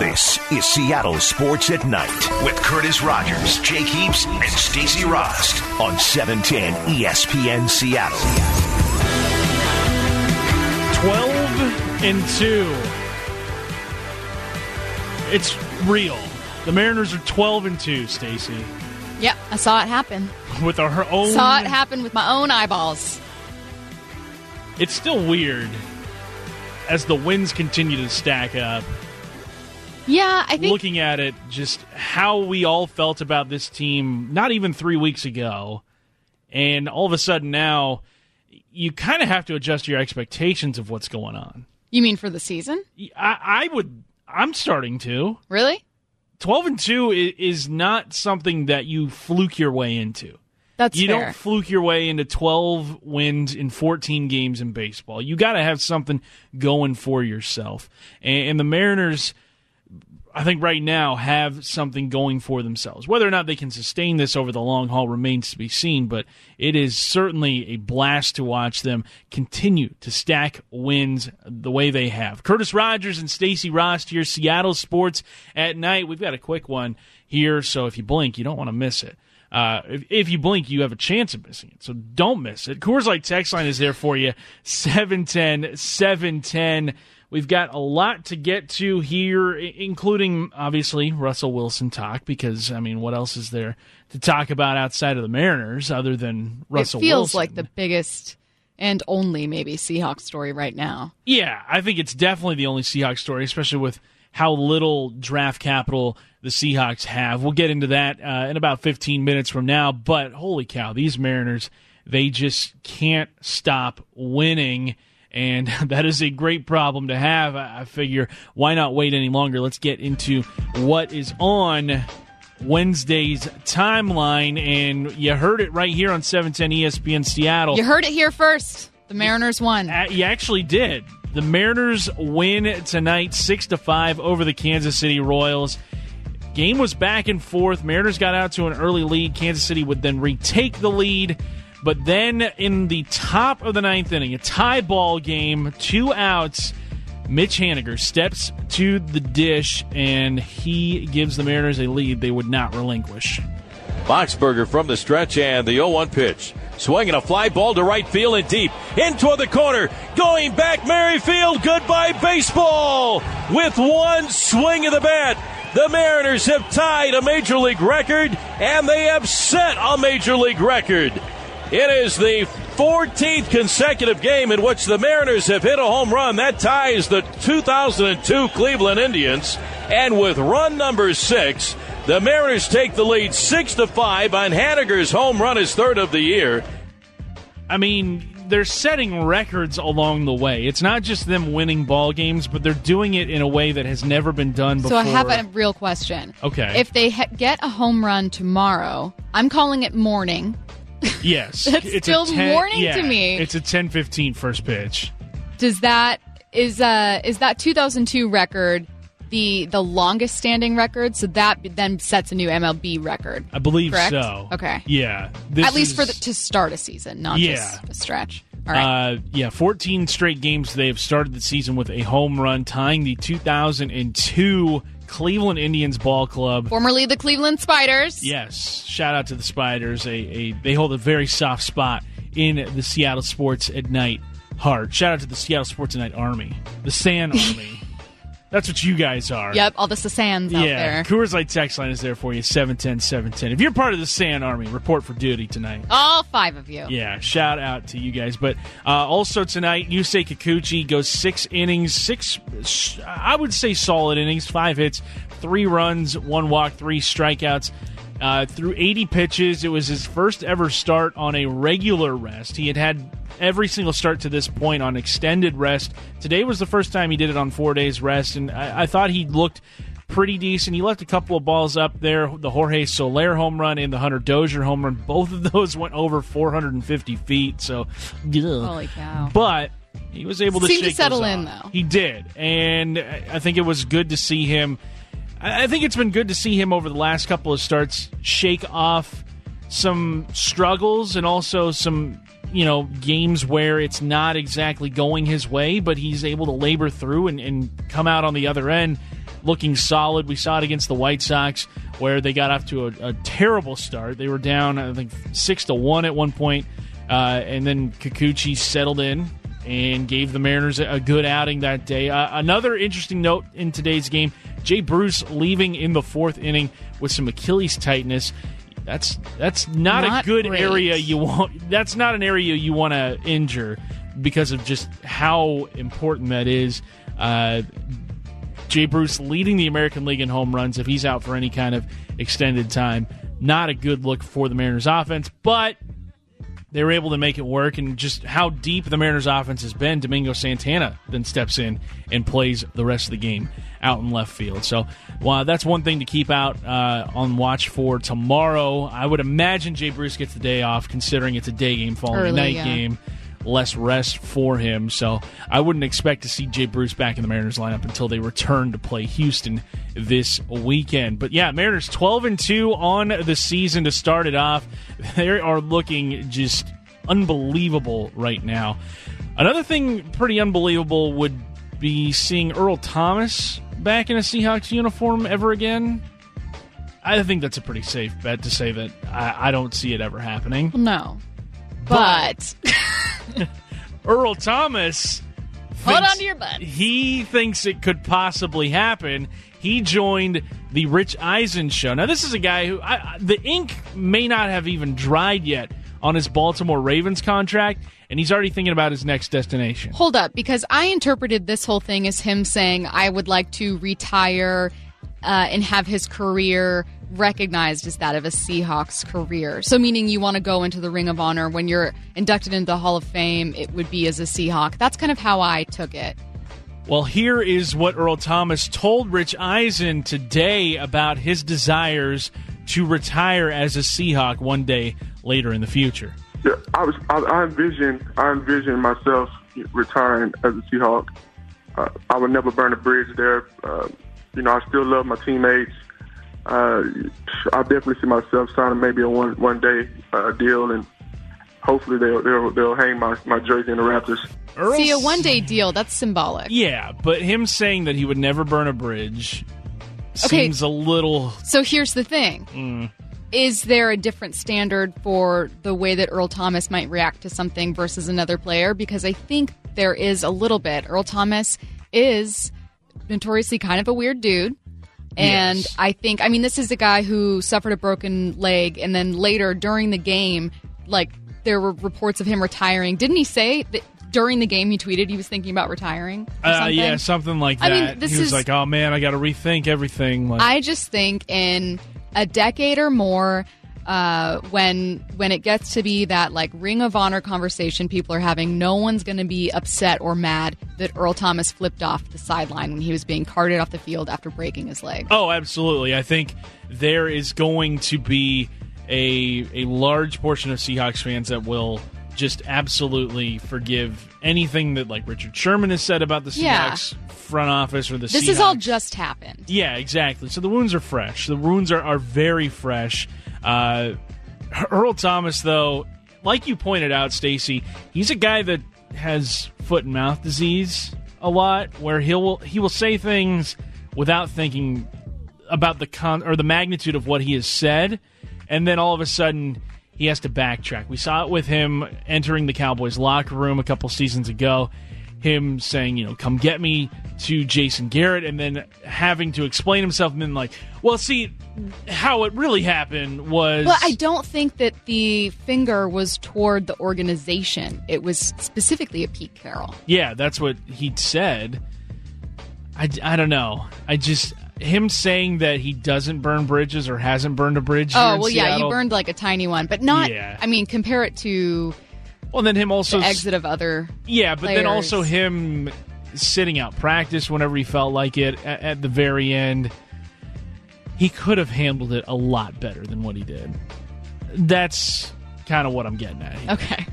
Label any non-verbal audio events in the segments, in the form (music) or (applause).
This is Seattle Sports at Night with Curtis Rogers, Jake Heaps, and Stacy Rost on 710 ESPN Seattle. 12 and 2. It's real. The Mariners are 12 and 2, Stacy. Yep, I saw it happen. With our own Saw it happen with my own eyeballs. It's still weird as the wins continue to stack up. Yeah, I think Looking at it, just how we all felt about this team not even three weeks ago. And all of a sudden now, you kind of have to adjust your expectations of what's going on. you mean for the season? I, I would, I'm starting to. Really? 12 and 2 is not something that you fluke your way into. That's you fair. don't fluke your way into 12 wins in 14 games in baseball. You got to have something going for yourself. And, and the Mariners, I think right now, have something going for themselves. Whether or not they can sustain this over the long haul remains to be seen, but it is certainly a blast to watch them continue to stack wins the way they have. Curtis Rogers and Stacy Rost here, Seattle Sports at Night. We've got a quick one here, so if you blink, you don't want to miss it. Uh, if, if you blink, you have a chance of missing it. So don't miss it. Coors Light text line is there for you 710 710. We've got a lot to get to here, including obviously Russell Wilson talk, because, I mean, what else is there to talk about outside of the Mariners other than Russell it feels Wilson? like the biggest and only maybe Seahawks story right now. Yeah, I think it's definitely the only Seahawks story, especially with how little draft capital the Seahawks have. We'll get into that uh, in about 15 minutes from now. But holy cow, these Mariners, they just can't stop winning. And (laughs) that is a great problem to have. I figure why not wait any longer? Let's get into what is on Wednesday's timeline. And you heard it right here on E 710 ESPN Seattle. You heard it here first. The Mariners won. Uh, you actually did. The Mariners win tonight, six to five over the Kansas City Royals. Game was back and forth. Mariners got out to an early lead. Kansas City would then retake the lead, but then in the top of the ninth inning, a tie ball game, two outs. Mitch Haniger steps to the dish and he gives the Mariners a lead they would not relinquish. Boxberger from the stretch and the 0 1 pitch. Swinging a fly ball to right field and deep. In toward the corner. Going back, Merrifield. Goodbye, baseball. With one swing of the bat. The Mariners have tied a major league record and they have set a major league record. It is the 14th consecutive game in which the Mariners have hit a home run. That ties the 2002 Cleveland Indians. And with run number six, the Mariners take the lead six to five on Haniger's home run, his third of the year. I mean, they're setting records along the way. It's not just them winning ball games, but they're doing it in a way that has never been done before. So I have a real question. Okay. If they ha- get a home run tomorrow, I'm calling it morning. Yes, (laughs) That's it's still a 10, morning yeah, to me. It's a 10-15 first pitch. Does that is uh is that 2002 record the the longest standing record? So that then sets a new MLB record. I believe Correct? so. Okay. Yeah. At least is- for the, to start a season, not Yeah. just a stretch. All right. Uh, yeah, 14 straight games they have started the season with a home run, tying the 2002 Cleveland Indians ball club. Formerly the Cleveland Spiders. Yes, shout out to the Spiders. A, a they hold a very soft spot in the Seattle Sports at Night heart. Shout out to the Seattle Sports at Night Army, the Sand Army. (laughs) That's what you guys are. Yep, all the Sassans out Yeah, there. Coors Light text line is there for you 710 710. If you're part of the Sand Army, report for duty tonight. All five of you. Yeah, shout out to you guys. But uh, also tonight, Yusei Kikuchi goes six innings, six, I would say solid innings, five hits, three runs, one walk, three strikeouts. Uh, through 80 pitches, it was his first ever start on a regular rest. He had had every single start to this point on extended rest. Today was the first time he did it on four days rest, and I, I thought he looked pretty decent. He left a couple of balls up there. The Jorge Soler home run and the Hunter Dozier home run. Both of (laughs) those went over 450 feet. So, ugh. Holy cow. But he was able to Seemed to settle in, off. though. He did, and I think it was good to see him. I think it's been good to see him over the last couple of starts shake off some struggles and also some you know games where it's not exactly going his way, but he's able to labor through and, and come out on the other end. looking solid. We saw it against the White Sox, where they got off to a, a terrible start. They were down, I think, six to one at one point, uh, and then Kikuchi settled in and gave the Mariners a good outing that day. Uh, another interesting note in today's game: Jay Bruce leaving in the fourth inning with some Achilles tightness. That's that's not, Not a good great. area you want. That's not an area you want to injure because of just how important that is. Uh, Jay Bruce leading the American League in home runs if he's out for any kind of extended time. Not a good look for the Mariners offense, but they were able to make it work and just how deep the Mariners offense has been. Domingo Santana then steps in and plays the rest of the game out in left field. So well, that's one thing to keep out uh, on watch for tomorrow. I would imagine Jay Bruce gets the day off considering it's a day game following a Early, night yeah. game. Less rest for him, so I wouldn't expect to see Jay Bruce back in the Mariners lineup until they return to play Houston this weekend. But yeah, Mariners twelve and two on the season to start it off. (laughs) They are looking just unbelievable right now. Another thing pretty unbelievable would be seeing Earl Thomas back in a Seahawks uniform ever again. I think that's a pretty safe bet to say that I, I don't see it ever happening. No. But (laughs) Earl Thomas. hold on to your butt. He thinks it could possibly happen. He joined the Rich Eisen show. Now, this is a guy who I, the ink may not have even dried yet on his Baltimore Ravens contract, and he's already thinking about his next destination. Hold up, because I interpreted this whole thing as him saying, I would like to retire uh, and have his career recognized as that of a Seahawks career. So, meaning you want to go into the Ring of Honor when you're inducted into the Hall of Fame, it would be as a Seahawk. That's kind of how I took it. Well, here is what Earl Thomas told Rich Eisen today about his desires to retire as a Seahawk one day later in the future. Yeah, I was. I, I envision. I envision myself retiring as a Seahawk. Uh, I would never burn a bridge there. Uh, you know, I still love my teammates. Uh, I definitely see myself signing maybe a one one day uh, deal, and hopefully they'll they'll they'll hang my my jersey in the Raptors. Earl See, a one day deal, that's symbolic. Yeah, but him saying that he would never burn a bridge Okay. seems a little. So here's the thing. Mm. Is there a different standard for the way that Earl Thomas might react to something versus another player? Because I think there is a little bit. Earl Thomas is notoriously kind of a weird dude. And Yes. I think, I mean, this is a guy who suffered a broken leg, and then later during the game, like, there were reports of him retiring. Didn't he say that during the game he tweeted he was thinking about retiring? Uh, something? yeah, something like that. I mean, this he was is- like, "Oh man, I got to rethink everything." Like, I just think in a decade or more, uh, when when it gets to be that like Ring of Honor conversation people are having, no one's going to be upset or mad that Earl Thomas flipped off the sideline when he was being carted off the field after breaking his leg. oh, absolutely. I think there is going to be a a large portion of Seahawks fans that will just absolutely forgive anything that like Richard Sherman has said about the Yeah. Seahawks front office or the This Seahawks. has all just happened. Yeah, exactly. So the wounds are fresh. The wounds are, are very fresh. Uh, Earl Thomas, though, like you pointed out, Stacy, he's a guy that has foot and mouth disease a lot, where he will he will say things without thinking about the con or the magnitude of what he has said, and then all of a sudden he has to backtrack. We saw it with him entering the Cowboys locker room a couple seasons ago. Him saying, you know, come get me to Jason Garrett, and then having to explain himself, and then like, well, see, how it really happened was. But I don't think that the finger was toward the organization. It was specifically at Pete Carroll. Yeah, that's what he said. I, I don't know. I just him saying that he doesn't burn bridges or hasn't burned a bridge. Oh well, yeah, you burned like a tiny one, but not. Yeah. I mean, compare it to Well, then him also the exit of other. Yeah, but then also him sitting out practice whenever he felt like it at, at the very end. He could have handled it a lot better than what he did. That's kind of what I'm getting at. here. Okay.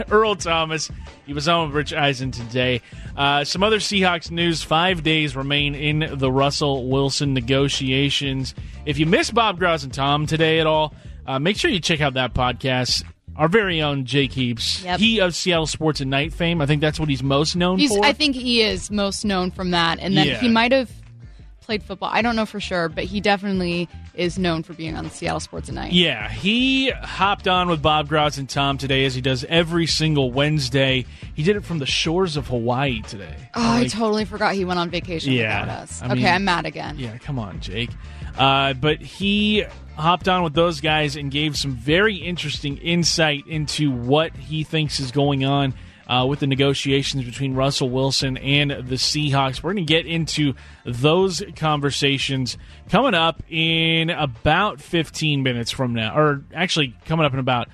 (laughs) Earl Thomas. He was on with Rich Eisen today. Uh, some other Seahawks news. Five days remain in the Russell Wilson negotiations. If you missed Bob Groz and Tom today at all, uh, make sure you check out that podcast. Our very own Jake Heaps. Yep. He of Seattle Sports and Night fame. I think that's what he's most known He's, for. I think he is most known from that, and then Yeah. he might have played football. I don't know for sure, but he definitely is known for being on Seattle Sports at Night. Yeah, he hopped on with Bob Groz and Tom today, as he does every single Wednesday. He did it from the shores of Hawaii today. Oh, I totally forgot he went on vacation Yeah, without us. I okay, mean- I'm mad again. Yeah, come on, Jake. Uh, but he hopped on with those guys and gave some very interesting insight into what he thinks is going on uh, with the negotiations between Russell Wilson and the Seahawks. We're going to get into those conversations coming up in about 15 minutes from now, or actually coming up in about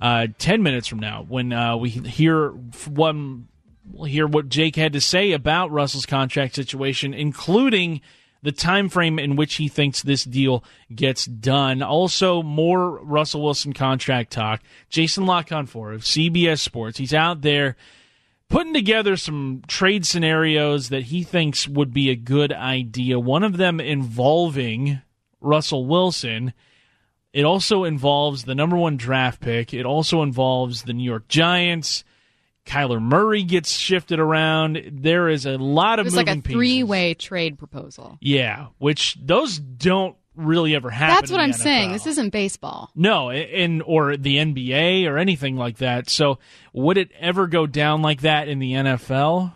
uh, 10 minutes from now when uh, we hear one we'll hear what Jake had to say about Russell's contract situation, including the time frame in which he thinks this deal gets done. Also, more Russell Wilson contract talk. Jason La Canfora of CBS Sports. He's out there putting together some trade scenarios that he thinks would be a good idea. One of them involving Russell Wilson. It also involves the number one draft pick. It also involves the New York Giants. Kyler Murray gets shifted around. There is a lot It of was like moving a pieces. three-way trade proposal. Yeah, which those don't really ever happen. That's what I'm the saying. This isn't baseball. No, in or the NBA or anything like that. So would it ever go down like that in the NFL?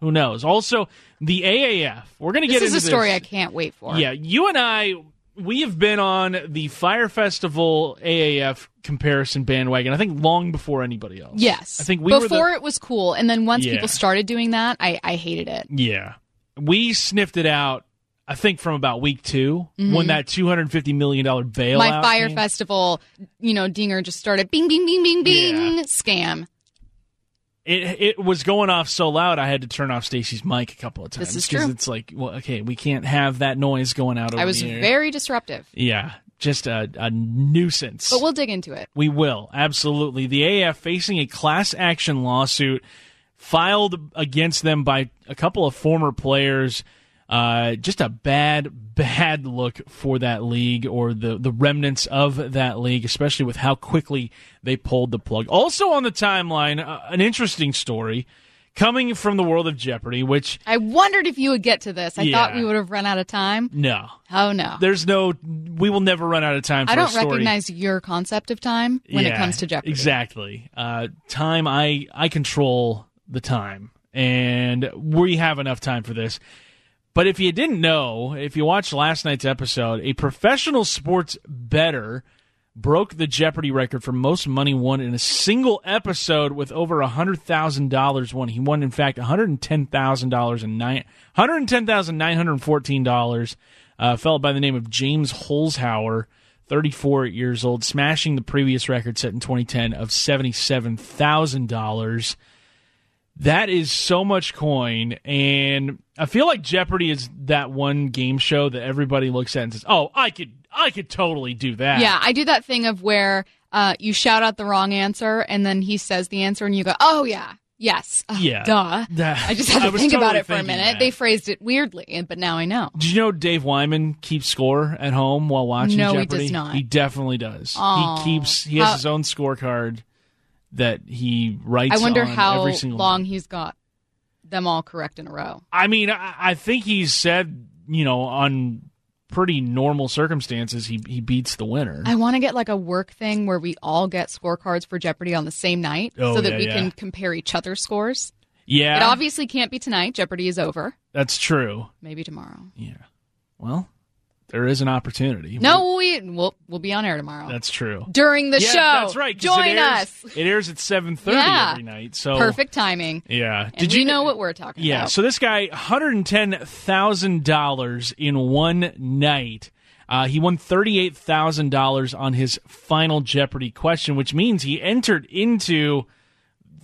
Who knows? Also, the AAF. We're going to get This is a story this. I can't wait for. Yeah, you and I, we have been on the Fire Festival AAF comparison bandwagon. I think long before anybody else. Yes. I think we were the- before it was cool, and then once Yeah. people started doing that, I, I hated it. Yeah. We sniffed it out, I think, from about week 2 when that $250 million bailout. Mm-hmm. My Fire came. Festival, you know, dinger just started bing, bing, bing, bing, bing, Yeah. scam. It, it was going off so loud, I had to turn off Stacy's mic a couple of times. This is true. It's like, well, okay, we can't have that noise going out I was very disruptive, Yeah, just a, a nuisance. but we'll dig into it. We will, absolutely. The AAF facing a class action lawsuit filed against them by a couple of former players. Uh, just a bad, bad look for that league or the, the remnants of that league, especially with how quickly they pulled the plug. Also on the timeline, uh, an interesting story coming from the world of Jeopardy, which, I wondered if you would get to this. I thought we would have run out of time. no, Oh no. there's no, we will never run out of time for I don't recognize your concept of time when it comes to Jeopardy. Exactly. Uh, time, I I control the time, and we have enough time for this. But if you didn't know, if you watched last night's episode, a professional sports bettor broke the Jeopardy record for most money won in a single episode with over hundred thousand dollars won. He won, in fact, one hundred ten thousand dollars and nine hundred ten thousand nine hundred fourteen dollars. Uh, a fellow by the name of James Holzhauer, thirty four years old, smashing the previous record set in twenty ten of seventy seven thousand dollars. That is so much coin, and I feel like Jeopardy is that one game show that everybody looks at and says, "Oh, I could, I could totally do that." Yeah, I do that thing of where uh, you shout out the wrong answer and then he says the answer and you go, "Oh yeah, yes, Ugh, Yeah. duh." That- (laughs) I just had to think about it for a minute. that. They phrased it weirdly, but now I know. Did you know Dave Wyman keeps score at home while watching No, he Jeopardy? does not. He definitely does. He keeps. He has How- his own scorecard that he writes. I wonder on how every single long he's got them all correct in a row. I mean, I, I think he's said you know on pretty normal circumstances he he beats the winner. I want to get like a work thing where we all get scorecards for Jeopardy on the same night Oh, so that yeah, we yeah. can compare each other's scores. yeah, It obviously can't be tonight. Jeopardy is over. that's true. Maybe tomorrow. Yeah. Well, there is an opportunity. No, we we'll, we'll be on air tomorrow. that's true. During the yeah, show. that's right. Join it airs, us. It airs at seven thirty Yeah. every night. So Perfect timing. Yeah. And you know what we're talking Yeah. about. Yeah. So this guy, one hundred ten thousand dollars in one night. Uh, he won thirty-eight thousand dollars on his final Jeopardy question, which means he entered into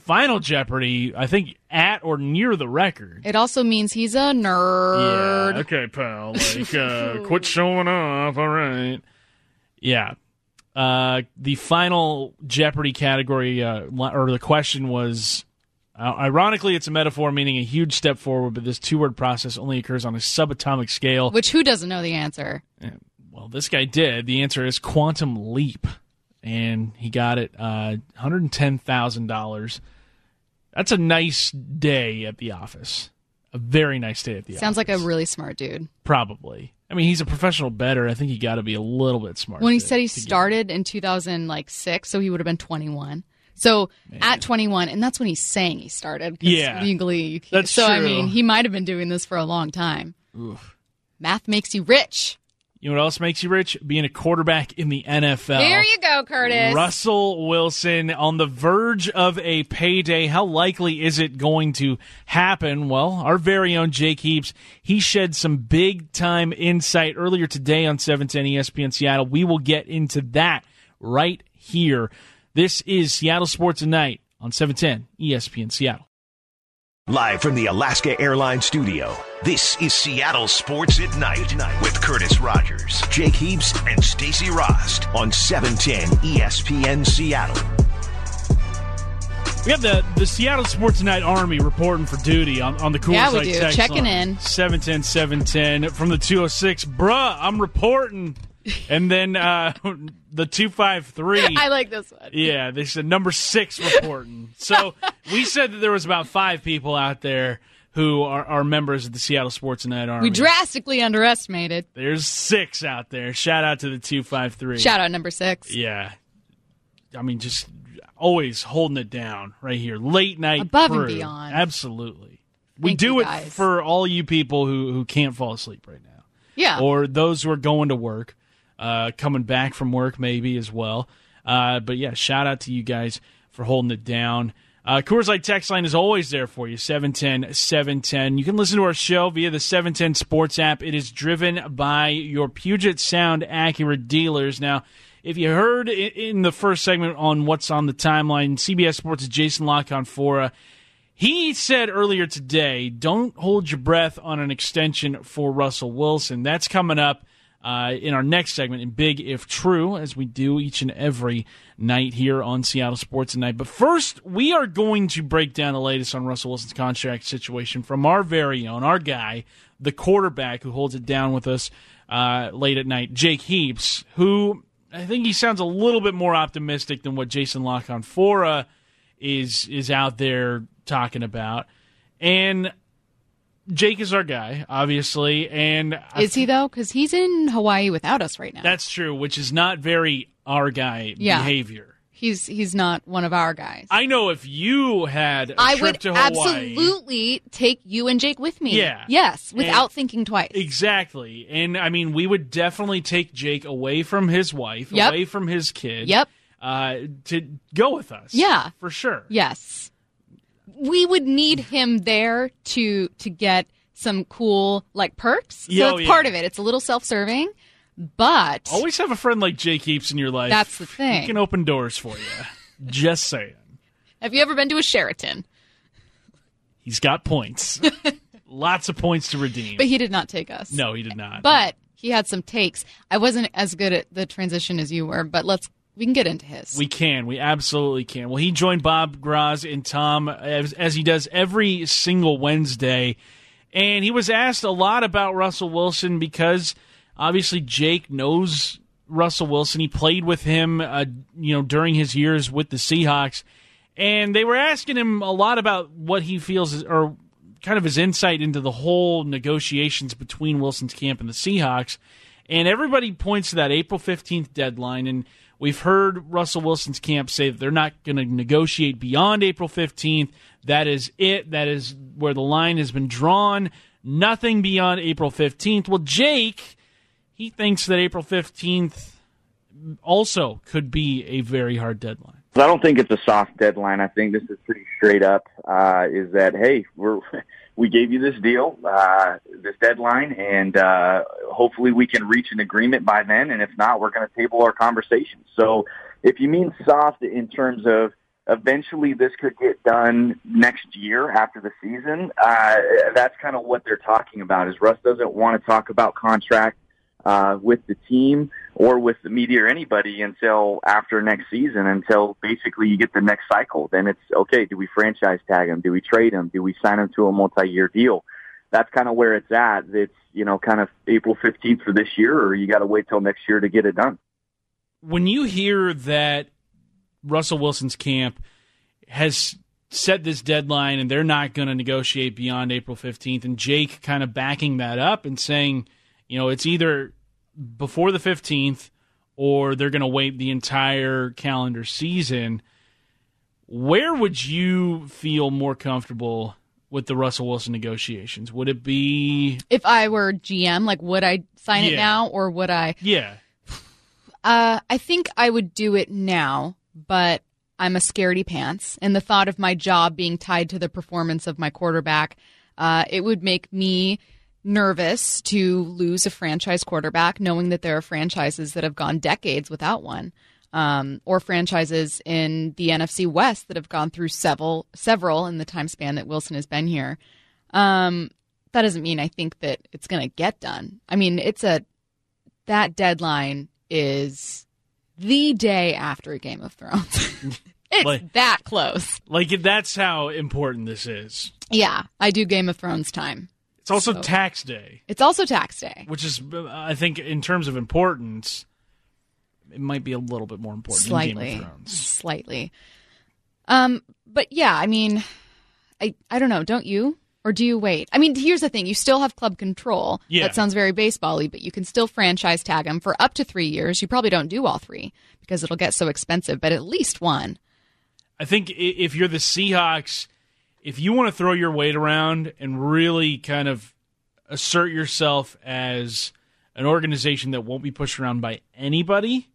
Final Jeopardy. I think at or near the record. It also means he's a nerd. Yeah, okay, pal. Like, uh, (laughs) quit showing off. All right. Yeah. Uh, the final Jeopardy category, uh, or the question was uh, ironically, it's a metaphor meaning a huge step forward, but this two word process only occurs on a subatomic scale. Which who doesn't know the answer? Well, this guy did. The answer is quantum leap. And he got it uh, $110,000. That's a nice day at the office. a very nice day at the office. Sounds like a really smart dude. probably. I mean, he's a professional better. I think he got to be a little bit smart. When he to- said he started in 2006, so he would have been 21. So at 21, and that's when he's saying he started. Yeah. legally, you can't. That's so I mean, he might have been doing this for a long time. Oof. Math makes you rich. You know what else makes you rich? Being a quarterback in the NFL. There you go, Curtis. Russell Wilson on the verge of a payday. How likely is it going to happen? Well, our very own Jake Heaps, he shed some big time insight earlier today on 710 ESPN Seattle. We will get into that right here. This is Seattle Sports Tonight on 710 ESPN Seattle. Live from the Alaska Airlines studio, this is Seattle Sports at Night with Curtis Rogers, Jake Heaps, and Stacy Rost on E 710 ESPN Seattle. We have the, the Seattle Sports Night Army reporting for duty on, on the Coors Yeah, we Light do. Checking line. in. 710 710 from the 206. Bruh, I'm reporting. And then uh, (laughs) the 253. (laughs) I like this one. Yeah, they said number six reporting. So (laughs) we said that there was about five people out there who are, are members of the Seattle Sports Tonight Army. We drastically underestimated. There's six out there. Shout out to the 253. Shout out number six. Yeah. I mean, just always holding it down right here. Late night Above and beyond. Absolutely. We Thank do it guys. for all you people who, who can't fall asleep right now, Yeah. or those who are going to work, uh, coming back from work maybe as well. Uh, but yeah, shout out to you guys for holding it down. Uh, Coors Light text line is always there for you, 710 710. You can listen to our show via the 710 Sports app. It is driven by your Puget Sound Acura dealers. Now, if you heard in the first segment on what's on the timeline, CBS Sports' Jason La Canfora he said earlier today, don't hold your breath on an extension for Russell Wilson. That's coming up uh, in our next segment in Big If True, as we do each and every night here on Seattle Sports Tonight. But first, we are going to break down the latest on Russell Wilson's contract situation from our very own, our guy, the quarterback who holds it down with us uh, late at night, Jake Heaps, who I think he sounds a little bit more optimistic than what Jason La Canfora is is out there talking about. And Jake is our guy, obviously, and Is he though? Because he's in Hawaii without us right now. that's true, which is not very our guy Yeah. behavior. he's he's not one of our guys. I know if you had a I trip would to Hawaii, absolutely take you and Jake with me. Yeah. Yes, without And- thinking twice. exactly, and I mean, we would definitely take Jake away from his wife, Yep. away from his kid, Yep. uh, to go with us. Yeah. for sure. Yes. We would need him there to to get some cool like perks. So Yeah, it's oh, part yeah. of it. It's a little self-serving, but Always have a friend like Jake Heaps in your life. That's the thing. He can open doors for you. Just saying. have you ever been to a Sheraton? He's got points. (laughs) Lots of points to redeem. But he did not take us. no, he did not. But he had some takes. I wasn't as good at the transition as you were, but let's we can get into his. we can. We absolutely can. Well, he joined Bob Groz and Tom as, as he does every single Wednesday. And he was asked a lot about Russell Wilson because obviously Jake knows Russell Wilson. He played with him, uh, you know, during his years with the Seahawks. And they were asking him a lot about what he feels is, or kind of his insight into the whole negotiations between Wilson's camp and the Seahawks. And everybody points to that April 15th deadline. And we've heard Russell Wilson's camp say that they're not going to negotiate beyond April 15th. That is it. That is where the line has been drawn. Nothing beyond April 15th. Well, Jake, he thinks that April 15th also could be a very hard deadline. I don't think it's a soft deadline. I think this is pretty straight up. Uh, is that hey, we're we gave you this deal, uh, this deadline, and uh, hopefully we can reach an agreement by then. And if not, we're going to table our conversation. So, if you mean soft in terms of eventually this could get done next year after the season, uh, that's kind of what they're talking about. Is Russ doesn't want to talk about contract uh, with the team or with the media or anybody until after next season, until basically you get the next cycle. Then it's okay. Do we franchise tag him? Do we trade him? Do we sign him to a multi-year deal? That's kind of where it's at. It's you know kind of April fifteenth for this year, or you got to wait till next year to get it done. When you hear that Russell Wilson's camp has set this deadline and they're not going to negotiate beyond April 15th. And Jake kind of backing that up and saying, you know, it's either before the 15th or they're going to wait the entire calendar season. Where would you feel more comfortable with the Russell Wilson negotiations? Would it be If I were GM, like would I sign it now or would I? yeah, (sighs) Uh, I think I would do it now, but I'm a scaredy pants, and the thought of my job being tied to the performance of my quarterback, uh, it would make me nervous to lose a franchise quarterback, knowing that there are franchises that have gone decades without one, um, or franchises in the NFC West that have gone through several, several in the time span that Wilson has been here. Um, that doesn't mean I think that it's going to get done. I mean, it's a that deadline is the day after Game of Thrones. (laughs) it's Like- that close. like that's how important this is. Yeah, I do Game of Thrones time. It's also So- tax day, It's also tax day. which is, I think, in terms of importance, it might be a little bit more important than Game Slightly. of Thrones. Slightly. Um, but yeah, I mean, I I don't know. Don't you? Or do you wait? I mean, here's the thing: you still have club control. Yeah. That sounds very baseball-y, but you can still franchise tag them for up to three years. You probably don't do all three because it'll get so expensive, but at least one. I think if you're the Seahawks, if you want to throw your weight around and really kind of assert yourself as an organization that won't be pushed around by anybody,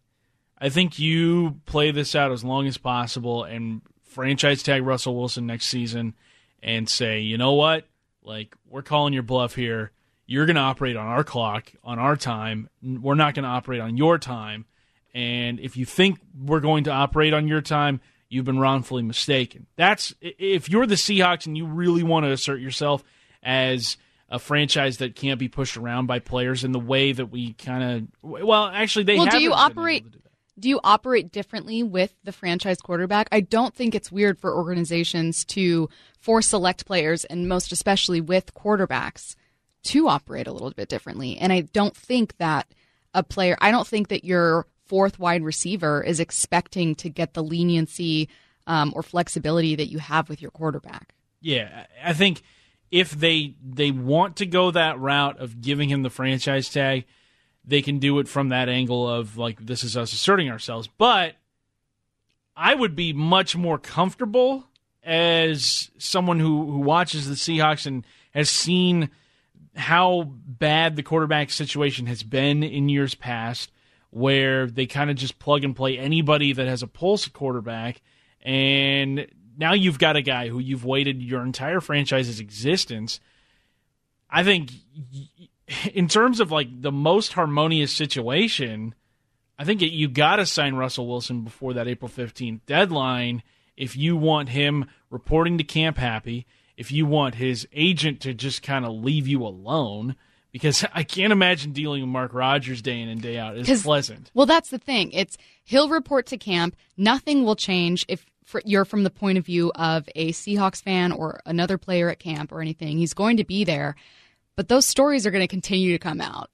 I think you play this out as long as possible and franchise tag Russell Wilson next season and say, you know what? Like, we're calling your bluff here. You're going to operate on our clock, on our time. We're not going to operate on your time. And if you think we're going to operate on your time, you've been wrongfully mistaken. That's if you're the Seahawks and you really want to assert yourself as a franchise that can't be pushed around by players in the way that we kind of well, actually they Well, do you operate- do do you operate differently with the franchise quarterback? I don't think it's weird for organizations to force select players, and most especially with quarterbacks, to operate a little bit differently. And I don't think that a player, I don't think that your fourth wide receiver is expecting to get the leniency um, or flexibility that you have with your quarterback. Yeah, I think if they they want to go that route of giving him the franchise tag, they can do it from that angle of like this is us asserting ourselves. But I would be much more comfortable as someone who who watches the Seahawks and has seen how bad the quarterback situation has been in years past, where they kind of just plug and play anybody that has a pulse quarterback, and now you've got a guy who you've waited your entire franchise's existence. I think, in terms of like the most harmonious situation, I think you got to sign Russell Wilson before that April 15th deadline if you want him reporting to camp happy, if you want his agent to just kind of leave you alone, because (laughs) I can't imagine dealing with Mark Rodgers day in and day out is pleasant. Well, that's the thing. It's he'll report to camp. Nothing will change if fr you're from the point of view of a Seahawks fan or another player at camp or anything. He's going to be there, but those stories are going to continue to come out.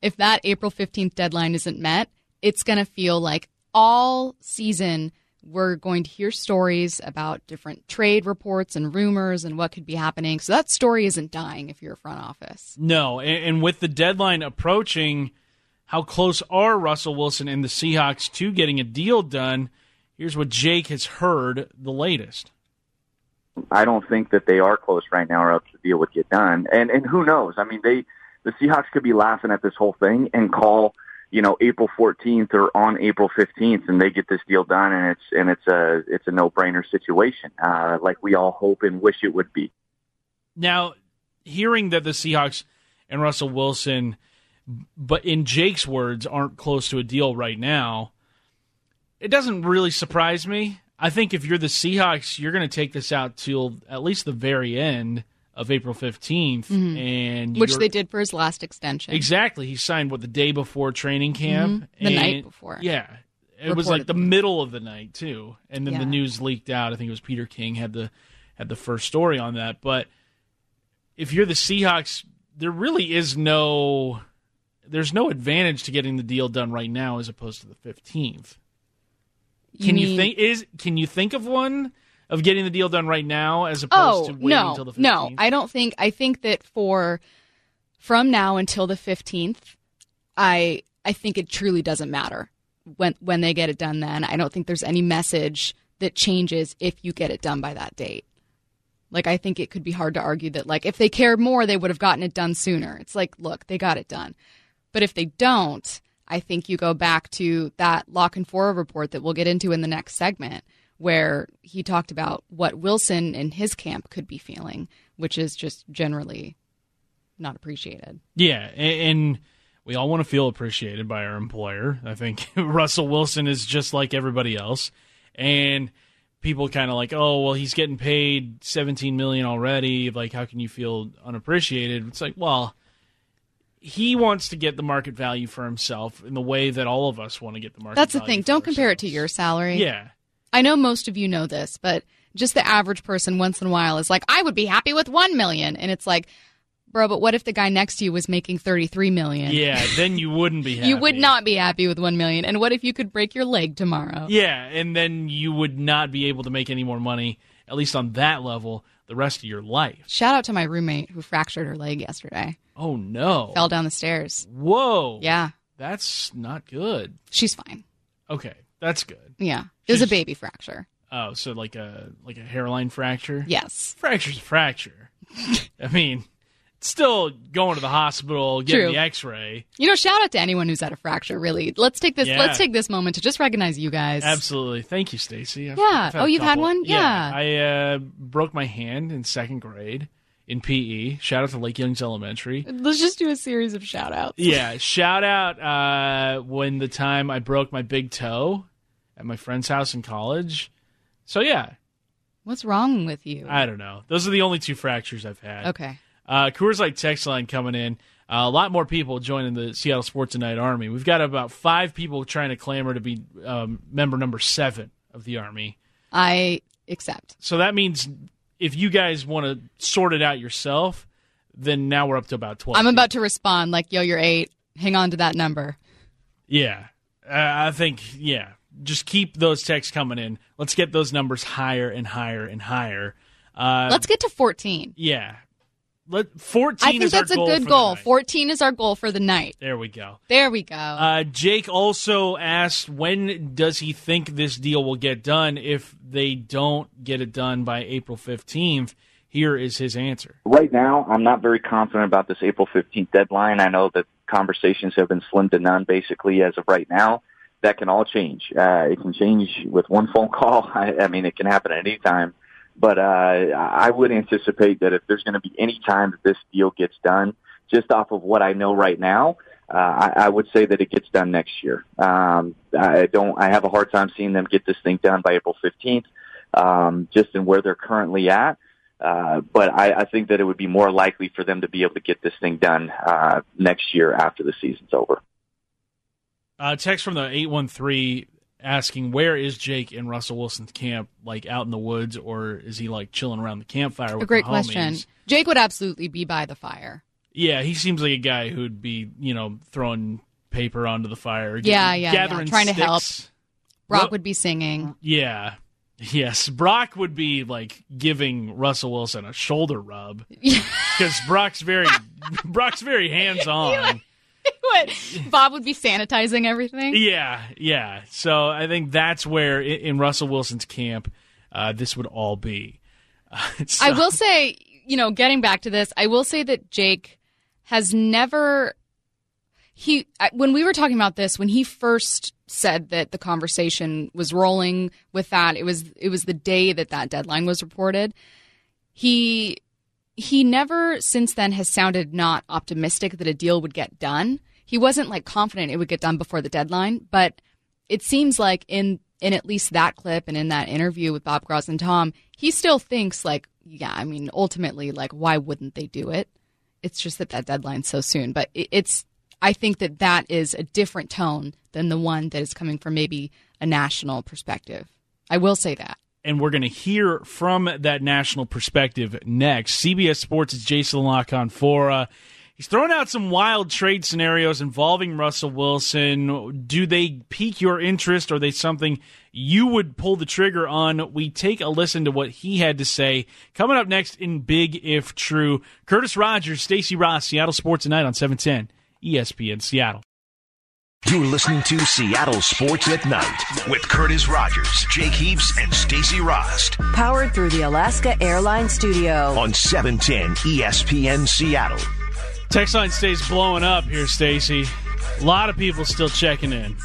If that April 15th deadline isn't met, it's going to feel like all season we're going to hear stories about different trade reports and rumors and what could be happening. So that story isn't dying if you're a front office. No, and, and with the deadline approaching, how close are Russell Wilson and the Seahawks to getting a deal done? Here's what Jake has heard the latest. I don't think that they are close right now, or else the deal would get done. And and who knows? I mean, they the Seahawks could be laughing at this whole thing and call you know April 14th or on April 15th, and they get this deal done, and it's and it's a it's a no brainer situation, uh, like we all hope and wish it would be. Now, hearing that the Seahawks and Russell Wilson, but in Jake's words, aren't close to a deal right now, it doesn't really surprise me. I think if you're the Seahawks, you're going to take this out till at least the very end of April 15th, and Which they did for his last extension. Exactly. He signed what the day before training camp. Mhm. The and- night before. Yeah. It was like the middle of the night too. And then the news leaked out. I think it was Peter King had the had the first story on that. But if you're the Seahawks, there really is no there's no advantage to getting the deal done right now as opposed to the 15th. Can you, mean- think is can you think of one? Of getting the deal done right now as opposed Oh to waiting no, until the 15th? no, I don't think. I think that for from now until the fifteenth, I I think it truly doesn't matter when when they get it done. Then I don't think there's any message that changes if you get it done by that date. Like I think it could be hard to argue that like if they cared more, they would have gotten it done sooner. It's like, look, they got it done, but if they don't, I think you go back to that La Canfora report that we'll get into in the next segment, where he talked about what Wilson and his camp could be feeling, which is just generally not appreciated. Yeah, and we all want to feel appreciated by our employer. I think (laughs) Russell Wilson is just like everybody else, and people kind of like, oh, well, he's getting paid seventeen million already. Like, how can you feel unappreciated? It's like, well, he wants to get the market value for himself in the way that all of us want to get the market. That's the thing. Don't compare it to your salary. Yeah, I know most of you know this, but just the average person once in a while is like, I would be happy with 1 million. And it's like, bro, but what if the guy next to you was making 33 million? yeah. Then you wouldn't be. Happy. (laughs) You would not be happy with 1 million. And what if you could break your leg tomorrow? Yeah, and then you would not be able to make any more money, at least on that level, the rest of your life. Shout out to my roommate who fractured her leg yesterday. Oh no! Fell down the stairs. Whoa! Yeah, that's not good. she's fine. Okay, that's good. Yeah. It was a baby fracture. Oh, so like a like a hairline fracture. Yes. fracture's a fracture. (laughs) I mean, still going to the hospital, getting True. the X-ray. You know, shout out to anyone who's had a fracture, really. Let's take this Yeah. let's take this moment to just recognize you guys. Absolutely. Thank you, Stacy. Yeah. I've Oh, you've had one? Yeah. I uh, broke my hand in second grade in PE. Shout out to Lake Young's Elementary. Let's just do a series of shout outs. Yeah, shout out uh, when the time I broke my big toe at my friend's house in college. So yeah, What's wrong with you? I don't know. Those are the only two fractures I've had. okay. Uh, Coors Light text line coming in. Uh, a lot more people joining the Seattle Sports Tonight Army. We've got about five people trying to clamor to be um, member number seven of the Army. I accept. So that means if you guys want to sort it out yourself, then now we're up to about twelve. I'm about to respond like, yo, you're eight. Hang on to that number. Yeah, uh, I think yeah. Just keep those texts coming in. Let's get those numbers higher and higher and higher. Uh, Let's get to 14. yeah. Let fourteen. I think is our that's a goal good goal. 14 is our goal for the night. There we go. There we go. Uh, Jake also asked when does he think this deal will get done if they don't get it done by April fifteenth. Here is his answer. Right now, I'm not very confident about this April 15th deadline. I know that conversations have been slim to none basically as of right now. That can all change. Uh, it can change with one phone (laughs) call. I, I mean, it can happen at any time. But uh, I would anticipate that if there's going to be any time that this deal gets done, just off of what I know right now, uh, I, I would say that it gets done next year. Um, I don't. I have a hard time seeing them get this thing done by April 15th, um, just in where they're currently at. Uh, but I, I think that it would be more likely for them to be able to get this thing done uh, next year after the season's over. Uh, text from the eight one three asking where is Jake in Russell Wilson's camp? Like out in the woods, or is he like chilling around the campfire? With a great the homies? question. Jake would absolutely be by the fire. Yeah, he seems like a guy who'd be you know throwing paper onto the fire. Yeah, yeah, yeah. gathering Trying to help. Brock Well- would be singing. Yeah. (laughs) Yes, Brock would be like giving Russell Wilson a shoulder rub (laughs) because Brock's very (laughs) Brock's very hands on. (laughs) what? Bob would be sanitizing everything. Yeah, yeah. So I think that's where in Russell Wilson's camp uh, this would all be. Uh, (laughs) so- I will say, you know, getting back to this, I will say that Jake has never he when we were talking about this when he first said that the conversation was rolling with that it was it was the day that that deadline was reported he he never since then has sounded not optimistic that a deal would get done he wasn't like confident it would get done before the deadline but it seems like in in at least that clip and in that interview with Bob Groz and Tom, he still thinks like, yeah, I mean, ultimately, like, why wouldn't they do it? It's just that that deadline's so soon. But it, it's, I think that that is a different tone than the one that is coming from maybe a national perspective. I will say that. And we're going to hear from that national perspective next. CBS Sports' is Jason La Canfora. He's throwing out some wild trade scenarios involving Russell Wilson. Do they pique your interest? Are they something you would pull the trigger on? We take a listen to what he had to say. Coming up next in Big If True, Curtis Rogers, Stacy Rost, Seattle Sports Tonight on 710 ESPN Seattle. You're listening to Seattle Sports at Night with Curtis Rogers, Jake Heaps, and Stacy Rost Powered through the Alaska Airlines Studio. on 710 ESPN Seattle. Text line stays blowing up here, Stacy. A lot of people still checking in.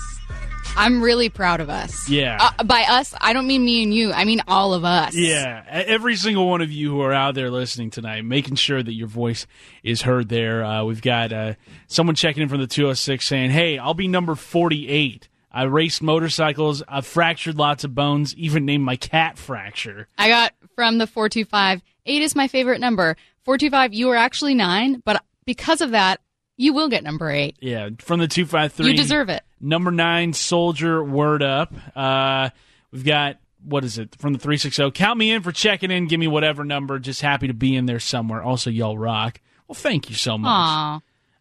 I'm really proud of us. Yeah. Uh, by us, I don't mean me and you. I mean all of us. Yeah, every single one of you who are out there listening tonight, making sure that your voice is heard there. Uh, we've got uh, someone checking in from the 206 saying, Hey, I'll be number 48. I raced motorcycles. I've fractured lots of bones, even named my cat Fracture. I got from the 425. Eight is my favorite number. 425, you were actually nine, but because of that, you will get number eight. Yeah, from the 253. You deserve it. Number nine, Soldier, word up. Uh, we've got, what is it, from the 360. Count me in for checking in. Give me whatever number. Just happy to be in there somewhere. Also, y'all rock. Well, thank you so much.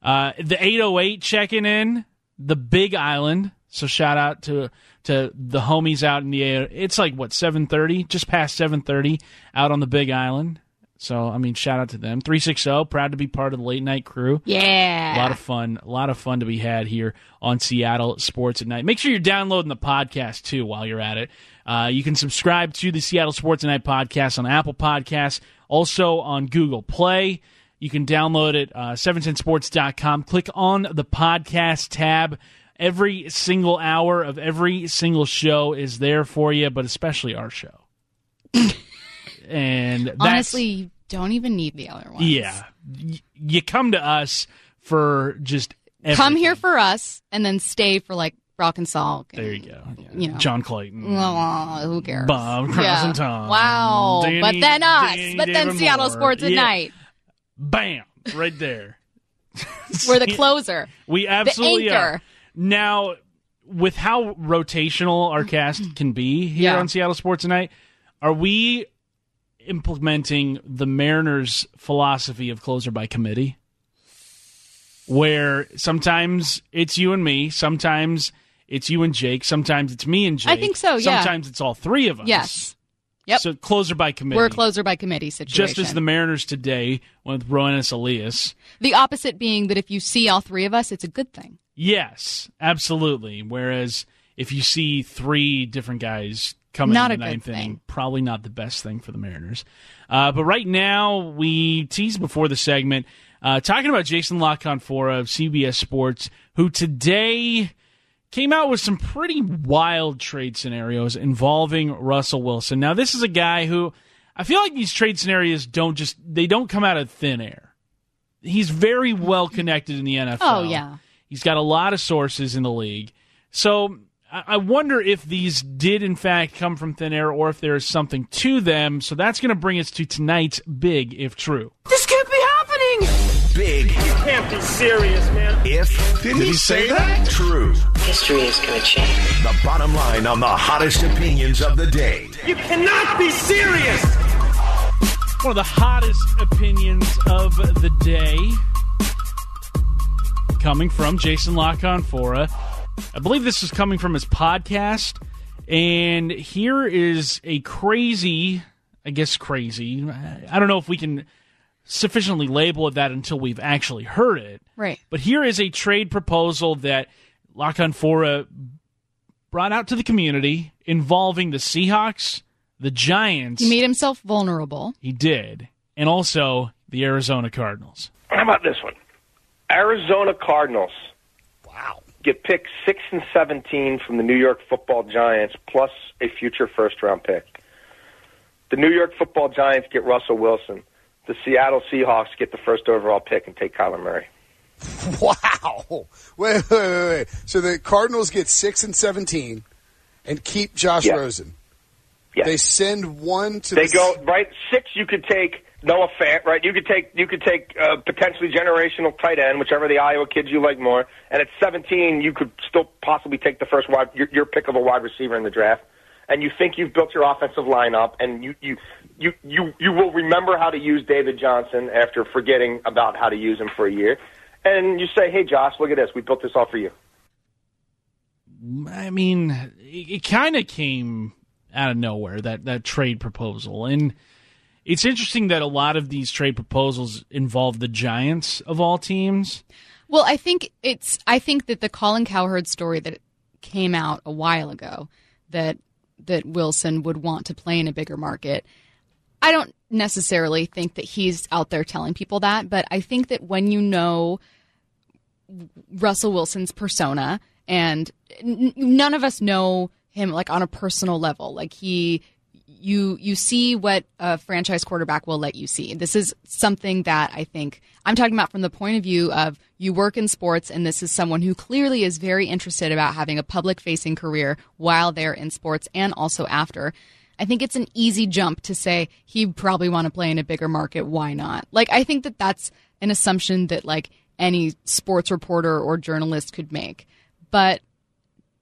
Uh, the 808 checking in, the Big Island. So shout out to to the homies out in the air. It's like what 7:30, just past 7:30 out on the Big Island. So I mean, shout out to them. 360, proud to be part of the late night crew. Yeah. A lot of fun, a lot of fun to be had here on Seattle Sports at Night. Make sure you're downloading the podcast too while you're at it. Uh, you can subscribe to the Seattle Sports at Night podcast on Apple Podcasts, also on Google Play. You can download it, uh, 710sports.com. Click on the podcast tab. Every single hour of every single show is there for you, but especially our show. (laughs) and that's, Honestly, don't even need the other ones. yeah, Y- you come to us for just Come here for us and then stay for like Brock and Salk. There you go. Yeah. You know. John Clayton. Who cares? Bob Yeah. Crossington. Wow. Danny- but then us. Danny but then David Seattle Moore. Sports at Yeah. Night. Bam! Right there. (laughs) We're the (laughs) closer. We absolutely are. Now, with how rotational our mm-hmm. cast can be here on Seattle Sports Tonight, are we implementing the Mariners' philosophy of closer by committee? Where sometimes it's you and me, sometimes it's you and Jake, sometimes it's me and Jake. I think so, yeah. Sometimes it's all three of us. Yes. Yep. So closer by committee. We're a closer by committee situation. just as the Mariners today with Roenis Elias. the opposite being that if you see all three of us, it's a good thing. Yes, absolutely. Whereas if you see three different guys coming Not in the a good ninth thing. inning, probably not the best thing for the Mariners. Uh, but right now, we teased before the segment uh, talking about Jason La Canfora of CBS Sports, who today came out with some pretty wild trade scenarios involving Russell Wilson. Now, this is a guy who I feel like these trade scenarios don't just they don't come out of thin air. He's very well connected in the NFL. Oh, yeah. He's got a lot of sources in the league. So I I wonder if these did in fact come from thin air or if there is something to them. So that's going to bring us to tonight's big if true. This can't be happening! Big You Can't be serious, man. if did he say that? True. History is going to change. The bottom line on the hottest opinions of the day. You cannot be serious! One of the hottest opinions of the day coming from Jason La Canfora. I believe this is coming from his podcast. And here is a crazy, I guess crazy. I don't know if we can sufficiently label it that until we've actually heard it. Right. But here is a trade proposal that La Canfora brought out to the community involving the Seahawks, the Giants. He made himself vulnerable. He did. And also the Arizona Cardinals. How about this one? Arizona Cardinals. Get picked 6 and 17 from the New York football Giants plus a future first round pick. The New York football Giants get Russell Wilson. The Seattle Seahawks get the first overall pick and take Kyler Murray. (laughs) Wow. Wait, wait, wait, wait. So the Cardinals get 6 and 17 and keep Josh Yeah. Rosen. Yeah. They send one to They the go right six. You could take Noah Fant, right? You could take you could take uh, potentially generational tight end, whichever the Iowa kids you like more. And at 17, you could still possibly take the first wide your, your pick of a wide receiver in the draft. And you think you've built your offensive line up, and you you you you you will remember how to use David Johnson after forgetting about how to use him for a year, and you say, "Hey, Josh, look at this. We built this all for you." I mean, it, it kind of came out of nowhere that that trade proposal, and it's interesting that a lot of these trade proposals involve the Giants of all teams. Well, I think it's. I think that the Colin Cowherd story that came out a while ago that that Wilson would want to play in a bigger market. I don't necessarily think that he's out there telling people that, but I think that when you know Russell Wilson's persona, and n- none of us know him like on a personal level, like he you you see what a franchise quarterback will let you see. This is something that I think I'm talking about from the point of view of you work in sports and this is someone who clearly is very interested about having a public facing career while they're in sports and also after. I think it's an easy jump to say he probably want to play in a bigger market. Why not? Like I think that that's an assumption that like any sports reporter or journalist could make. But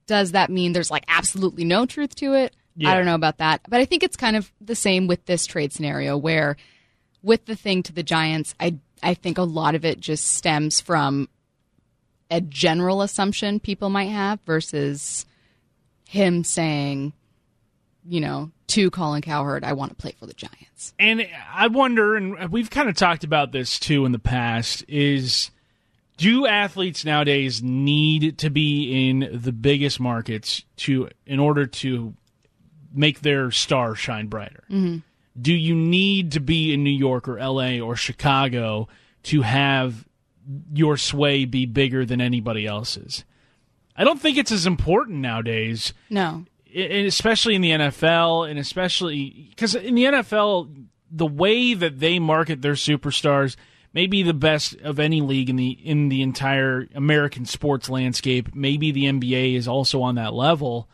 does that mean there's like absolutely no truth to it? Yeah. I don't know about that. But I think it's kind of the same with this trade scenario where with the thing to the Giants, I I think a lot of it just stems from a general assumption people might have versus him saying, you know, to Colin Cowherd, I want to play for the Giants. And I wonder, and we've kind of talked about this too in the past, is do athletes nowadays need to be in the biggest markets to in order to make their star shine brighter? Mm-hmm. Do you need to be in New York or LA or Chicago to have your sway be bigger than anybody else's? I don't think it's as important nowadays No. and especially in the NFL, and especially because in the NFL, the way that they market their superstars may be the best of any league in the in the entire American sports landscape. Maybe the NBA is also on that level,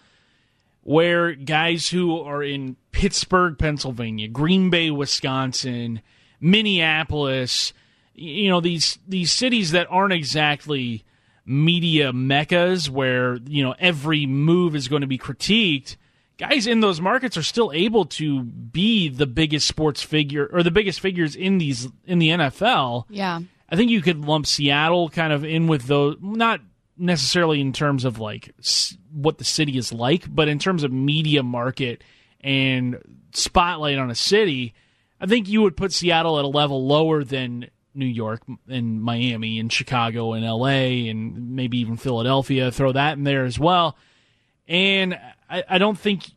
where guys who are in Pittsburgh, Pennsylvania, Green Bay, Wisconsin, Minneapolis, you know these these cities that aren't exactly media meccas where you know every move is going to be critiqued guys in those markets are still able to be the biggest sports figure or the biggest figures in these in the NFL Yeah. I think you could lump Seattle kind of in with those not necessarily in terms of like s- what the city is like but in terms of media market and spotlight on a city I think you would put Seattle at a level lower than New York and Miami and Chicago and LA and maybe even Philadelphia. Throw that in there as well. And I, I don't think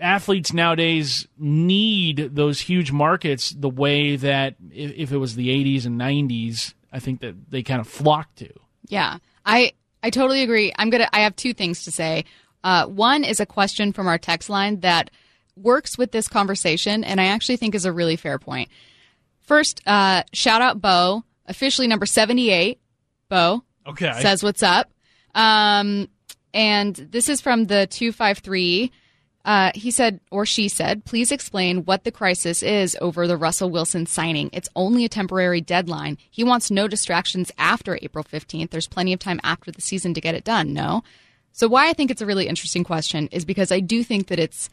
athletes nowadays need those huge markets the way that if, if it was the 80s and 90s, I think that they kind of flocked to. Yeah, I I totally agree. I'm gonna. I have two things to say. Uh, one is a question from our text line that works with this conversation, and I actually think is a really fair point. First, uh, shout out Bo, officially number seventy eight. Bo Okay. says what's up. Um, and this is from the two five three. Uh, he said, or she said, please explain what the crisis is over the Russell Wilson signing. It's only a temporary deadline. He wants no distractions after April 15th. There's plenty of time after the season to get it done. No. So, why I think it's a really interesting question is because I do think that it's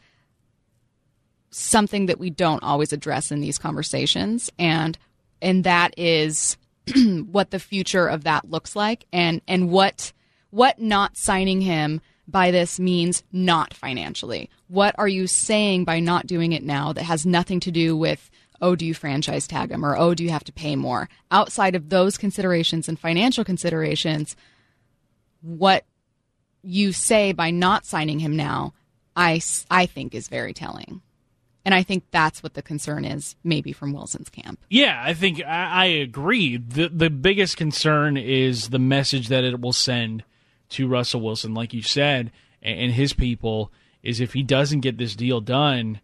something that we don't always address in these conversations. And, and that is (clears throat) what the future of that looks like and, and what, what not signing him by this means not financially. What are you saying by not doing it now that has nothing to do with, oh, do you franchise tag him or oh, do you have to pay more? Outside of those considerations and financial considerations, what you say by not signing him now, I, I think is very telling. And I think that's what the concern is, maybe from Wilson's camp. Yeah, I think I, I agree. The the biggest concern is the message that it will send to Russell Wilson, like you said, and, his people. Is if he doesn't get this deal done,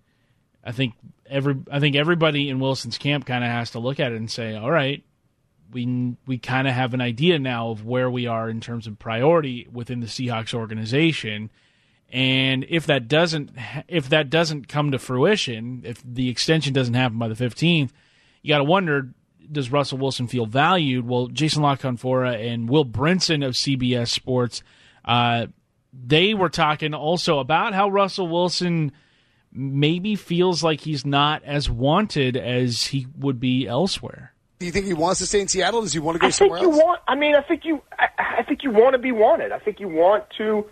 I think every I think everybody in Wilson's camp kind of has to look at it and say, all right, we we kind of have an idea now of where we are in terms of priority within the Seahawks organization. And if that doesn't if that doesn't come to fruition, if the extension doesn't happen by the 15th, you got to wonder does Russell Wilson feel valued? Well, Jason La Canfora and Will Brinson of CBS Sports, uh, they were talking also about how Russell Wilson maybe feels like he's not as wanted as he would be elsewhere. Do you think he wants to stay in Seattle? Does he want to go I think somewhere you else? want. I mean, I think you. I, I think you want to be wanted. I think you want to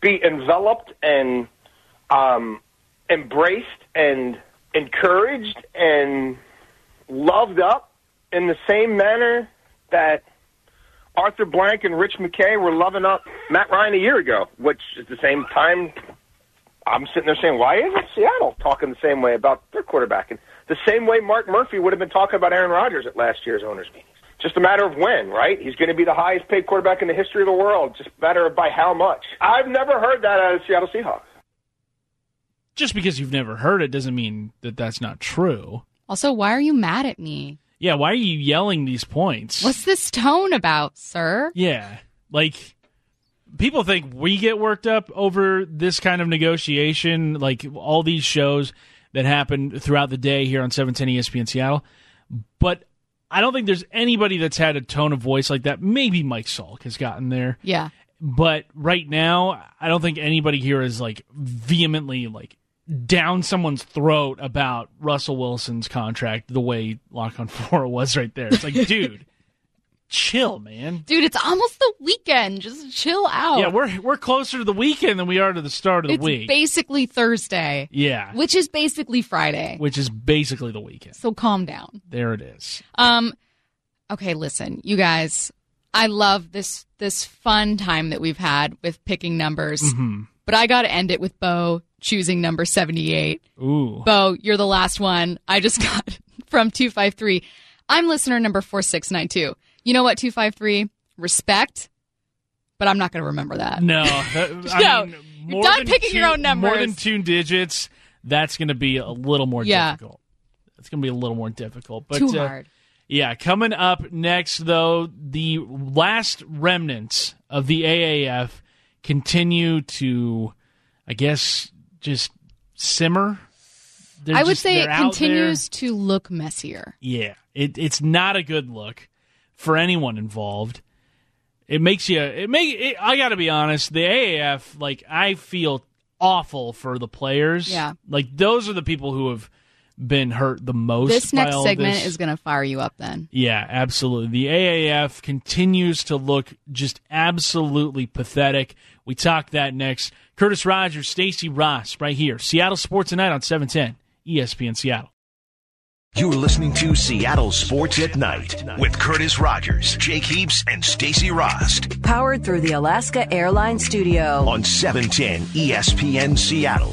be enveloped and um, embraced and encouraged and loved up in the same manner that Arthur Blank and Rich McKay were loving up Matt Ryan a year ago. Which at the same time, I'm sitting there saying, why isn't Seattle talking the same way about their quarterback? And the same way Mark Murphy would have been talking about Aaron Rodgers at last year's owners meetings. Just a matter of when, right? He's going to be the highest paid quarterback in the history of the world. Just a matter of by how much. I've never heard that out of the Seattle Seahawks. Just because you've never heard it doesn't mean that that's not true. Also, why are you mad at me? Yeah, why are you yelling these points? What's this tone about, sir? Yeah, like people think we get worked up over this kind of negotiation, like all these shows that happen throughout the day here on 710 ESPN Seattle. But I don't think there's anybody that's had a tone of voice like that. Maybe Mike Salk has gotten there. Yeah. But right now, I don't think anybody here is like vehemently like down someone's throat about Russell Wilson's contract the way La Canfora (laughs) was right there. It's like, (laughs) dude, chill, man. Dude, it's almost the weekend. Just chill out. Yeah, we're we're closer to the weekend than we are to the start of the week. it's week. basically Thursday. yeah, Which is basically Friday. which is basically the weekend. So calm down. There it is. Um okay, listen, you guys, I love this this fun time that we've had with picking numbers. Mm-hmm. But I got to end it with Bo choosing number 78. Ooh, Bo, you're the last one. I just (laughs) got from 253. I'm listener number 4692. You know what 253? Respect. But I'm not going to remember that. no, (laughs) that- I No, mean, you're done picking two- your own number. More than two digits. That's going to be a little more Yeah. difficult. It's going to be a little more difficult. But Too uh, hard. Yeah, coming up next, though, the last remnants of the AAF continue to, I guess, just simmer. They're I would just- say it continues to look messier. Yeah, it, it's not a good look for anyone involved. It makes you. It make. It, I got to be honest. The AAF, like, I feel awful for the players. Yeah. like those are the people who have been hurt the most. This by next all segment this. is going to fire you up then. Yeah, absolutely. The AAF continues to look just absolutely pathetic. We talk that next. Curtis Rogers, Stacy Rost, right here. Seattle Sports Tonight on E 710 ESPN Seattle. You're listening to Seattle Sports at Night with Curtis Rogers, Jake Heaps, and Stacy Rost Powered through the Alaska Airlines Studio. on E 710 ESPN Seattle.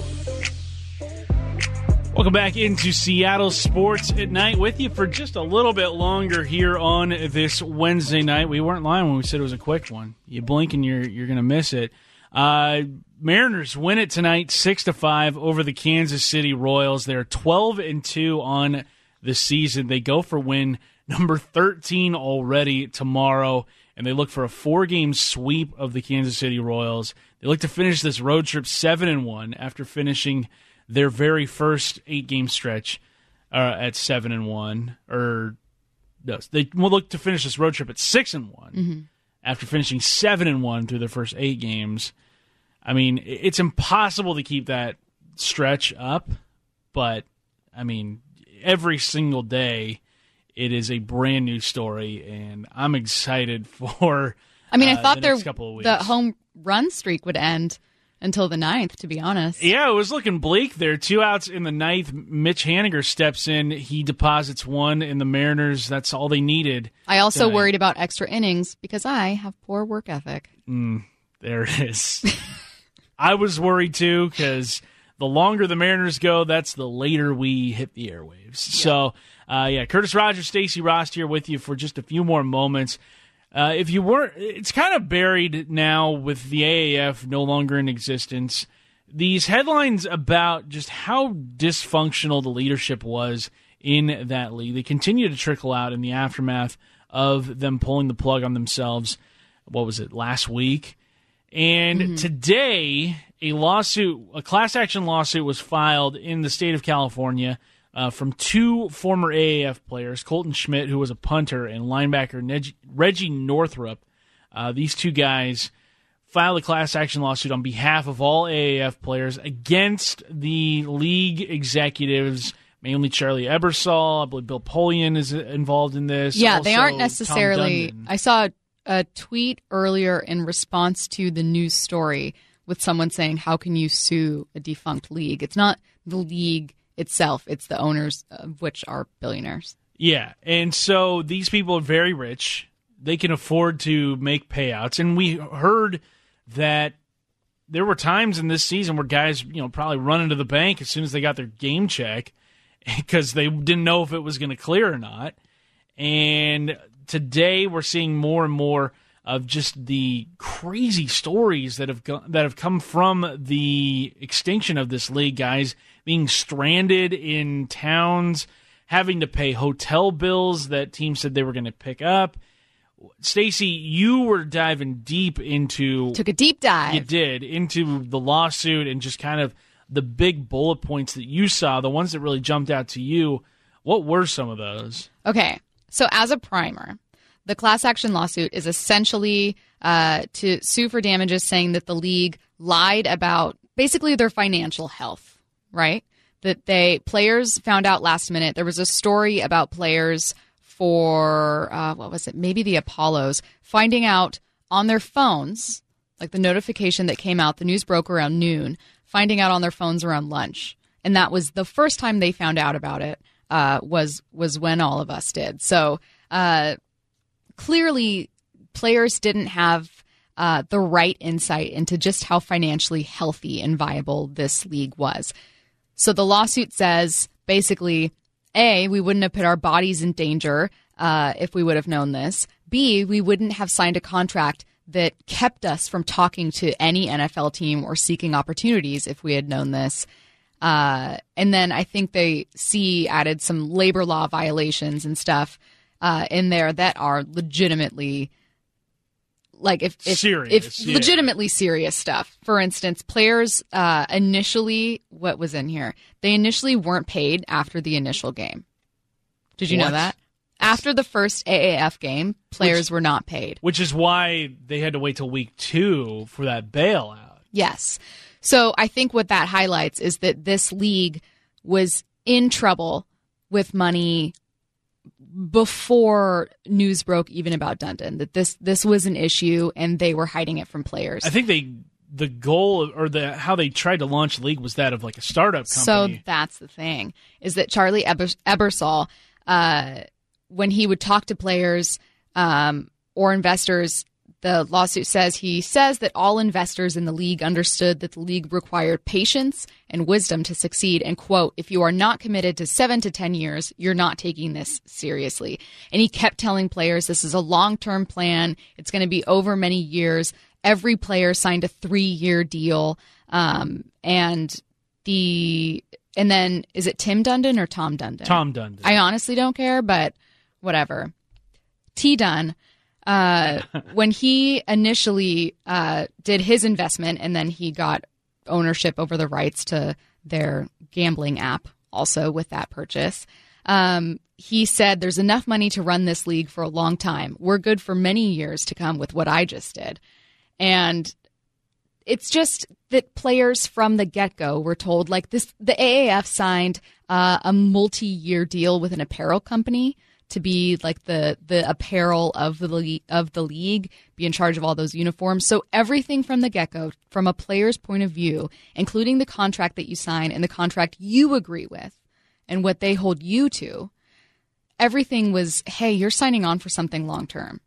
Welcome back into Seattle Sports at Night with you for just a little bit longer here on this Wednesday night. We weren't lying when we said it was a quick one. You blink and you're you're going to miss it. Uh, Mariners win it tonight, six to five over the Kansas City Royals. They're twelve and two on the season. They go for win number thirteen already tomorrow, and they look for a four game sweep of the Kansas City Royals. They look to finish this road trip seven and one after finishing their very first eight game stretch uh, at seven and one, or no, they will look to finish this road trip at six and one after finishing seven and one through their first eight games. I mean, it's impossible to keep that stretch up, but I mean, every single day it is a brand new story, and I'm excited (laughs) for. I mean, I uh, thought the their next couple of the home run streak would end until the ninth. To be honest, Yeah, it was looking bleak there. Two outs in the ninth. Mitch Haniger steps in. He deposits one, in the Mariners, that's all they needed. I also tonight. worried about extra innings because I have poor work ethic. There it is. I was worried too because the longer the Mariners go, that's the later we hit the airwaves. So, uh, yeah, Curtis Rogers, Stacy Rost here with you for just a few more moments. Uh, if you weren't, it's kind of buried now with the AAF no longer in existence. These headlines about just how dysfunctional the leadership was in that league, they continue to trickle out in the aftermath of them pulling the plug on themselves. What was it, last week? And today, a lawsuit, a class action lawsuit, was filed in the state of California uh, from two former AAF players, Colton Schmidt, who was a punter, and linebacker Neg- Reggie Northrup. Uh, these two guys filed a class action lawsuit on behalf of all AAF players against the league executives, mainly Charlie Ebersol. I believe Bill Polian is involved in this. Yeah, they aren't necessarily. I saw a tweet earlier in response to the news story with someone saying, "How can you sue a defunct league?" It's not the league itself; it's the owners of which are billionaires. Yeah, and so these people are very rich. They can afford to make payouts, and we heard that there were times in this season where guys, you know, probably run into the bank as soon as they got their game check (laughs) because they didn't know if it was going to clear or not. And today we're seeing more and more of just the crazy stories that have go- that have come from the extinction of this league. Guys being stranded in towns, having to pay hotel bills that teams said they were going to pick up. Stacy, you were diving deep into Took a deep dive. you did into the lawsuit and just kind of the big bullet points that you saw, the ones that really jumped out to you. What were some of those? Okay, so as a primer, the class action lawsuit is essentially uh, to sue for damages, saying that the league lied about basically their financial health, right? That they players found out last minute. There was a story about players for uh, what was it? Maybe the Apollos finding out on their phones, like the notification that came out. The news broke around noon. Finding out on their phones around lunch, and that was the first time they found out about it. Uh, was was when all of us did. So uh, clearly, players didn't have uh, the right insight into just how financially healthy and viable this league was. So the lawsuit says basically, A, we wouldn't have put our bodies in danger uh, if we would have known this. B, we wouldn't have signed a contract that kept us from talking to any NFL team or seeking opportunities if we had known this. Uh, and then I think they see added some labor law violations and stuff uh, in there that are legitimately like if if, Serious, if yeah. legitimately serious stuff. For instance, players uh, initially what was in here? They initially weren't paid after the initial game. Did you know that? After the first AAF game, players were not paid. Which is why they had to wait till week two for that bailout. Yes. So I think what that highlights is that this league was in trouble with money before news broke even about Dundon that this this was an issue and they were hiding it from players. I think they the goal or the how they tried to launch league was that of like a startup company. So that's the thing is that Charlie Eber- Ebersol, uh, when he would talk to players um, or investors, the lawsuit says he says that all investors in the league understood that the league required patience and wisdom to succeed. And quote, if you are not committed to seven to 10 years, you're not taking this seriously. And he kept telling players this is a long term plan. It's going to be over many years. Every player signed a three year deal. Um, and the, and then is it Tim Dundon or Tom Dundon? Tom Dundon. I honestly don't care, but whatever. T Dunn, uh, when he initially uh, did his investment and then he got ownership over the rights to their gambling app also with that purchase, um, he said, There's enough money to run this league for a long time. We're good for many years to come with what I just did. And it's just that players from the get go were told like this the AAF signed uh, a multi year deal with an apparel company to be like the the apparel of the le- of the league, be in charge of all those uniforms. So everything from the get go, from a player's point of view, including the contract that you sign and the contract you agree with, and what they hold you to, everything was hey, you're signing on for something long term.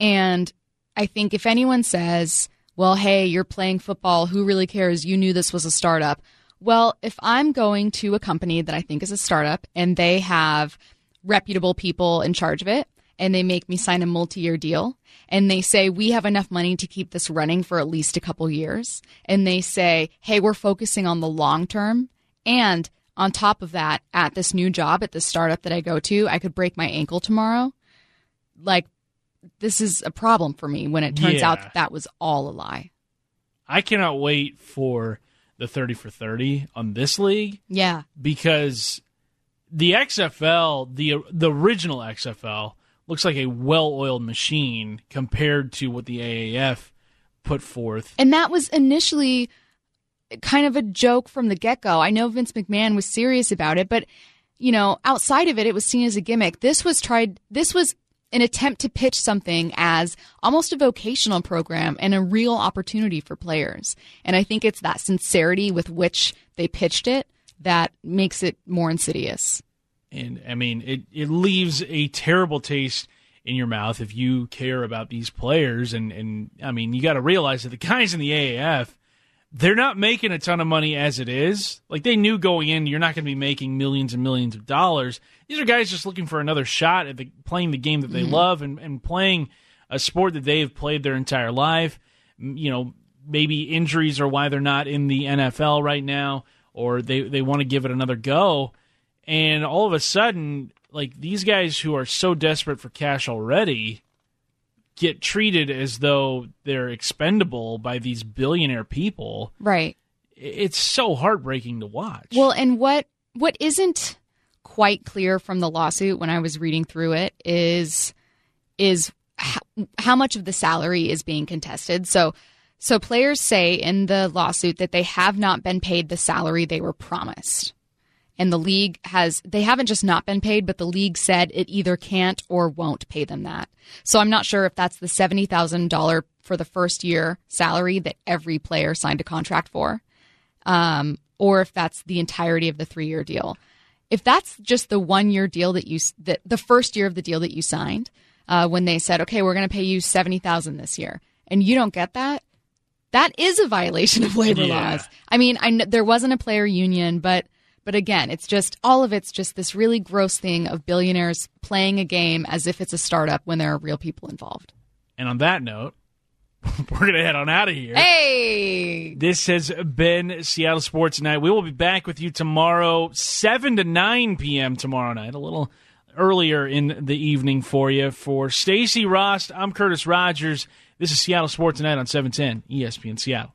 And I think if anyone says, well, hey, you're playing football, who really cares? You knew this was a startup. Well, if I'm going to a company that I think is a startup and they have reputable people in charge of it and they make me sign a multi year deal and they say, we have enough money to keep this running for at least a couple years, and they say, hey, we're focusing on the long term. And on top of that, at this new job, at the startup that I go to, I could break my ankle tomorrow. Like, this is a problem for me when it turns Yeah. out that that was all a lie. I cannot wait for the 30 for 30 on this league Yeah. because the XFL, the the original XFL, looks like a well-oiled machine compared to what the AAF put forth. And that was initially kind of a joke from the get go. I know Vince McMahon was serious about it, but you know, outside of it, it was seen as a gimmick. This was tried. This was an attempt to pitch something as almost a vocational program and a real opportunity for players. And I think it's that sincerity with which they pitched it that makes it more insidious. And I mean, it, it leaves a terrible taste in your mouth if you care about these players. And, and I mean, you got to realize that the guys in the AAF, they're not making a ton of money as it is. Like they knew going in, you're not going to be making millions and millions of dollars. These are guys just looking for another shot at the, playing the game that they mm-hmm. love and, and playing a sport that they have played their entire life. You know, maybe injuries are why they're not in the NFL right now, or they, they want to give it another go. And all of a sudden, like these guys who are so desperate for cash already get treated as though they're expendable by these billionaire people. Right. It's so heartbreaking to watch. Well, and what what isn't quite clear from the lawsuit when I was reading through it is is how, how much of the salary is being contested. So so players say in the lawsuit that they have not been paid the salary they were promised and the league has they haven't just not been paid but the league said it either can't or won't pay them that. So i'm not sure if that's the $70000 for the first year salary that every player signed a contract for um, or if that's the entirety of the three year deal. If that's just the one year deal that you that the first year of the deal that you signed uh, when they said okay we're going to pay you 70000 this year and you don't get that that is a violation of labor yeah. laws. I mean I, there wasn't a player union but but again, it's just all of it's just this really gross thing of billionaires playing a game as if it's a startup when there are real people involved. And on that note, (laughs) we're going to head on out of here. Hey! This has been Seattle Sports Night. We will be back with you tomorrow, 7 to 9 p.m. tomorrow night, a little earlier in the evening for you. For Stacy Rost, I'm Curtis Rogers. This is Seattle Sports Night on 710 ESPN Seattle.